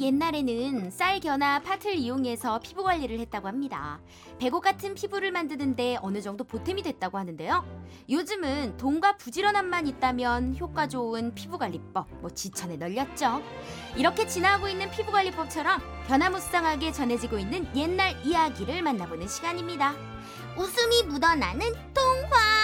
옛날에는 쌀 겨나 팥을 이용해서 피부 관리를 했다고 합니다. 배고 같은 피부를 만드는데 어느 정도 보탬이 됐다고 하는데요. 요즘은 돈과 부지런함만 있다면 효과 좋은 피부 관리법, 뭐 지천에 널렸죠. 이렇게 지나고 있는 피부 관리법처럼 변화무쌍하게 전해지고 있는 옛날 이야기를 만나보는 시간입니다. 웃음이 묻어나는 통화.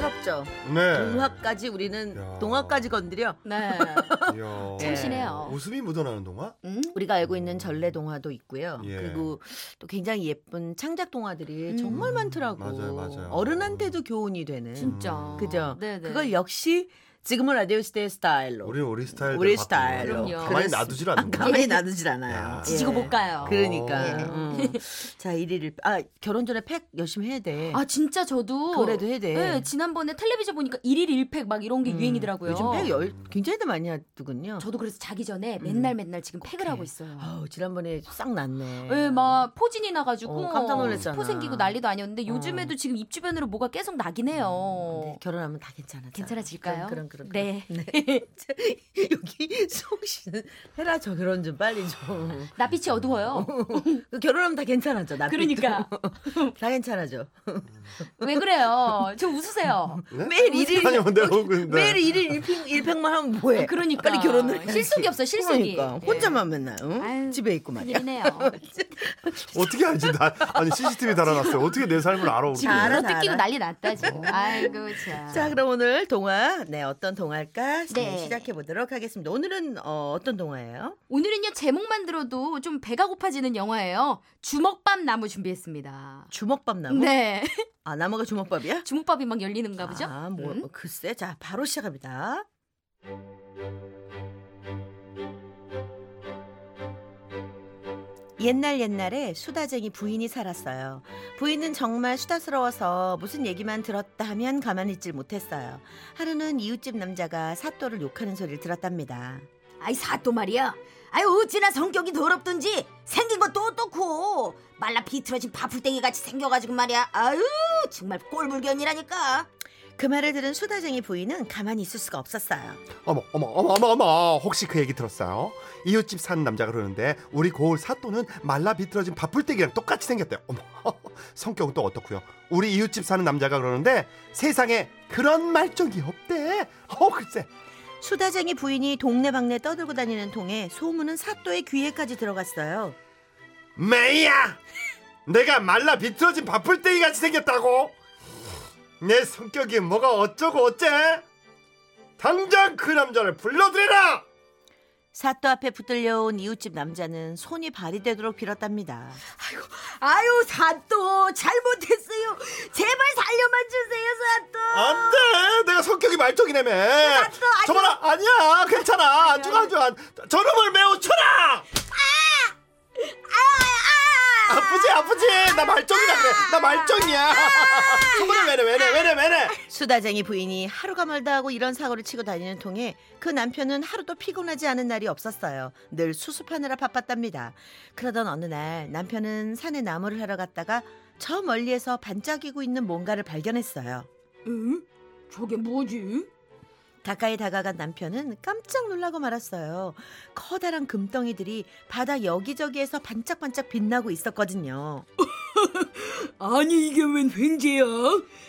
새롭죠. 네. 동화까지 우리는 야. 동화까지 건드려. 네. 이야. 참신해요. 웃음이 묻어나는 동화? 음? 우리가 알고 있는 전래 동화도 있고요. 예. 그리고 또 굉장히 예쁜 창작 동화들이 음. 정말 많더라고. 맞아요, 맞아요. 어른한테도 교훈이 되는. 진짜. 그죠? 네네. 그걸 역시 지금은 라디오 시대의 스타일로. 우리 우리 스타일 우리 스타일로. 그럼요. 가만히 놔두질 않는 거야. 가만히 놔두질 않아요. 야. 지지고 예. 볶아요. 그러니까. 어. 음. 자, 1위를. 아, 결혼 전에 팩 열심히 해야 돼. 아 진짜 저도 그래도 해야 돼. 네, 지난번에 텔레비전 보니까 1일 1팩 막 이런 게 음. 유행이더라고요. 요즘 팩 열, 굉장히 많이 하더군요. 저도 그래서 자기 전에 맨날 맨날 지금 팩을 오케이. 하고 있어요. 아우, 지난번에 싹 났네. 네, 막 포진이 나가지고 어, 깜짝 놀랐잖아. 포 생기고 난리도 아니었는데 어. 요즘에도 지금 입 주변으로 뭐가 계속 나긴 해요. 네, 결혼하면 다 괜찮아. 괜찮아질까요? 그럼, 그럼, 그럼. 네. 네. 여기 수홍 씨는 해라 저 결혼 좀 빨리 좀. 낯빛이 어두워요. 그 결혼하면 다 괜찮아져. 나 그러니까. 다 괜찮아져. 왜 그래요? 저 웃으세요. 네? 매일 일일 아니 있는데. 매일 일일 일평 일평만 하면 뭐해? 그러니까. 빨리 결혼을. 실속이 없어, 실속이. 그러니까 혼자만 맨날 응? 아유, 집에 있고 말이야. 큰일이네요. 어떻게 알지? 나 아니 CCTV 달아놨어요. 어떻게 내 삶을 알아? 지금 잘 알아, 알아. 난리 났다 지금. 아이고 참. 자, 그럼 오늘 동화 네 어떤 동화일까 네. 시작해 보도록 하겠습니다. 오늘은 어, 어떤 동화예요? 오늘은요 제목만 들어도 좀 배가 고파지는 영화예요. 주먹밥 나무 준비했습니다. 주먹밥 나무? 네, 아 나무가 주먹밥이야? 주먹밥이 막 열리는가 보죠? 아, 뭐 음? 글쎄, 자 바로 시작합니다. 옛날 옛날에 수다쟁이 부인이 살았어요. 부인은 정말 수다스러워서 무슨 얘기만 들었다 하면 가만히 있질 못했어요. 하루는 이웃집 남자가 사또를 욕하는 소리를 들었답니다. 아이 사또 말이야. 아이 어찌나 성격이 더럽든지 생긴 것도 어떻고 말라 비틀어진 바풀땡이 같이 생겨가지고 말이야. 아유 정말 꼴불견이라니까. 그 말을 들은 수다쟁이 부인은 가만히 있을 수가 없었어요. 어머 어머 어머 어머 어머 혹시 그 얘기 들었어요? 이웃집 사는 남자가 그러는데 우리 고을 사또는 말라 비틀어진 밥풀떼기랑 똑같이 생겼대요. 어머 성격은 또 어떻고요? 우리 이웃집 사는 남자가 그러는데 세상에 그런 말종이 없대. 어 글쎄 수다쟁이 부인이 동네방네 떠들고 다니는 통에 소문은 사또의 귀에까지 들어갔어요. 메이야 내가 말라 비틀어진 밥풀떼기 같이 생겼다고 내 성격이 뭐가 어쩌고 어째? 당장 그 남자를 불러들여라! 사또 앞에 붙들려온 이웃집 남자는 손이 발이 되도록 빌었답니다. 아유 사또. 잘못했어요. 제발 살려만 주세요 사또. 안 돼! 내가 성격이 말종이라며. 아니야. 저봐라 아니야 괜찮아. 안 죽어 안 죽어. 안- 저놈을 매우 쳐라 아프지 나 말종이라 그래 나 말종이야 저번에 왜래 왜래 왜래 왜래 수다쟁이 부인이 하루가 멀다 하고 이런 사고를 치고 다니는 통에 그 남편은 하루도 피곤하지 않은 날이 없었어요. 늘 수습하느라 바빴답니다. 그러던 어느 날 남편은 산에 나무를 하러 갔다가 저 멀리에서 반짝이고 있는 뭔가를 발견했어요. 응? 저게 뭐지? 가까이 다가간 남편은 깜짝 놀라고 말았어요. 커다란 금덩이들이 바다 여기저기에서 반짝반짝 빛나고 있었거든요. 아니 이게 웬 횡재야?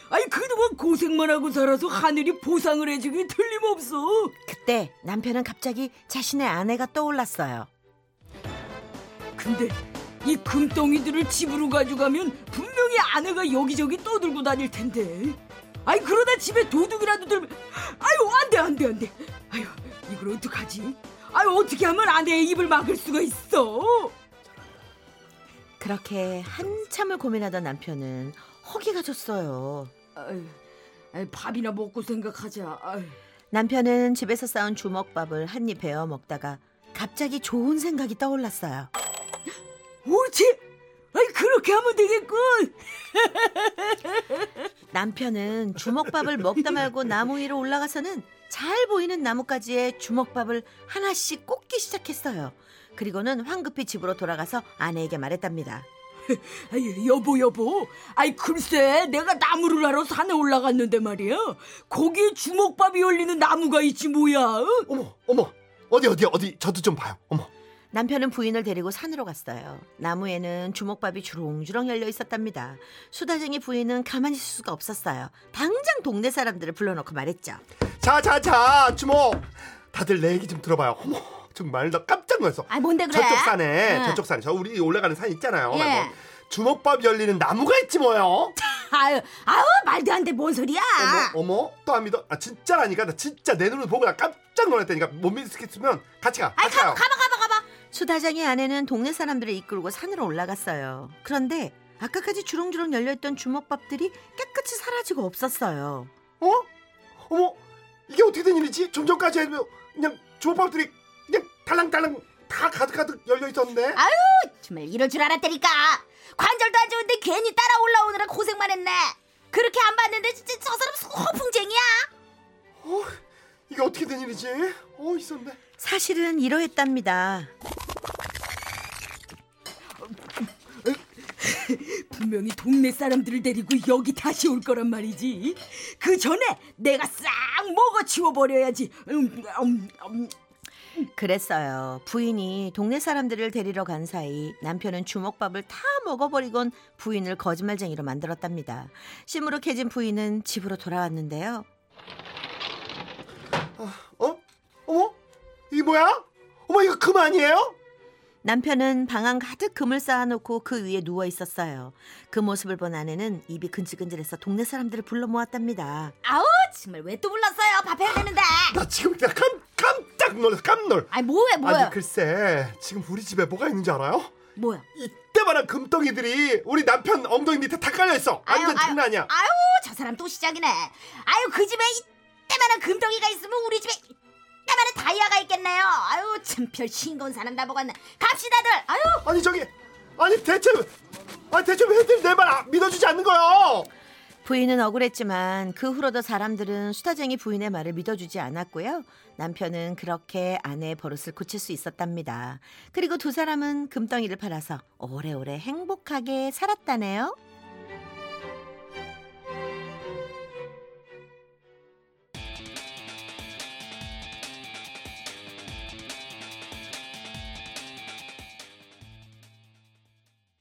아니 그동안 고생만 하고 살아서 하늘이 보상을 해주기 틀림없어. 그때 남편은 갑자기 자신의 아내가 떠올랐어요. 근데 이 금덩이들을 집으로 가져가면 분명히 아내가 여기저기 떠들고 다닐 텐데. 아이 그러다 집에 도둑이라도 들면 안돼 안돼 안돼. 아유 이걸 어떡하지? 아유 어떻게 하면 아내의 입을 막을 수가 있어? 그렇게 한참을 고민하던 남편은 허기가 졌어요. 아유, 아유, 밥이나 먹고 생각하자. 아유. 남편은 집에서 싸운 주먹밥을 한 입 베어 먹다가 갑자기 좋은 생각이 떠올랐어요. 옳지. 아이 그렇게 하면 되겠군. 남편은 주먹밥을 먹다 말고 나무 위로 올라가서는 잘 보이는 나뭇가지에 주먹밥을 하나씩 꽂기 시작했어요. 그리고는 황급히 집으로 돌아가서 아내에게 말했답니다. 아이, 여보 여보 아이 글쎄 내가 나무를 하러 산에 올라갔는데 말이야 거기에 주먹밥이 열리는 나무가 있지 뭐야 어? 어머 어머 어디 어디 어디 저도 좀 봐요. 어머 남편은 부인을 데리고 산으로 갔어요. 나무에는 주먹밥이 주렁주렁 열려 있었답니다. 수다쟁이 부인은 가만히 있을 수가 없었어요. 당장 동네 사람들을 불러놓고 말했죠. 자자자 주목 다들 내 얘기 좀 들어봐요. 어머 정말 나 깜짝 놀랐어. 아 뭔데 그래? 저쪽 산에 응. 저쪽 산에 저 우리 올라가는 산 있잖아요. 예. 뭐 주먹밥 열리는 나무가 있지 뭐요. 아유 아우 말도 안 돼 뭔 소리야? 어머 어머 또안 믿어? 아 진짜라니까 나 진짜 내 눈을 보고 나 깜짝 놀랐다니까 못 믿겠으면 같이 가. 가요. 가봐 가봐 가봐. 수다쟁이 아내는 동네 사람들을 이끌고 산으로 올라갔어요. 그런데 아까까지 주렁주렁 열려있던 주먹밥들이 깨끗이 사라지고 없었어요. 어? 어머 이게 어떻게 된 일이지? 좀 전까지 해도 그냥 주먹밥들이 그냥 달랑달랑 다 가득가득 열려 있었는데. 아유 정말 이럴 줄 알았다니까. 관절도 안 좋은데 괜히 따라 올라오느라 고생만 했네. 그렇게 안 봤는데 진짜 저 사람 소풍쟁이야. 어, 이게 어떻게 된 일이지? 어 있었네. 사실은 이러했답니다. 분명히 동네 사람들을 데리고 여기 다시 올 거란 말이지 그 전에 내가 싹 먹어 치워버려야지 음, 음, 음. 그랬어요. 부인이 동네 사람들을 데리러 간 사이 남편은 주먹밥을 다 먹어버리곤 부인을 거짓말쟁이로 만들었답니다. 시무룩해진 부인은 집으로 돌아왔는데요. 어? 어머? 이게 뭐야? 어머 이거 금 아니에요? 남편은 방안 가득 금을 쌓아놓고 그 위에 누워 있었어요. 그 모습을 본 아내는 입이 근질근질해서 동네 사람들을 불러 모았답니다. 아우 정말 왜 또 불렀어요? 밥 해야 되는데. 나 지금 그냥 깜, 깜짝 놀랐어 깜놀. 아니 뭐해 뭐야? 아니 글쎄 지금 우리 집에 뭐가 있는지 알아요? 뭐야? 이때만한 금덩이들이 우리 남편 엉덩이 밑에 다 깔려 있어. 완전 아유, 장난 아니야. 아유 저 사람 또 시작이네. 아유 그 집에 이때만한 금덩이가 있으면 우리 집에 이때만한 다이아가 있겠네요. 아유 참 별 싱거운 사람 다 먹었네. 갑시다들. 아유 아니 저기 아니 대체 아니 대체 왜들 내말 믿어주지 않는 거요? 부인은 억울했지만 그 후로도 사람들은 수다쟁이 부인의 말을 믿어주지 않았고요. 남편은 그렇게 아내의 버릇을 고칠 수 있었답니다. 그리고 두 사람은 금덩이를 팔아서 오래오래 행복하게 살았다네요.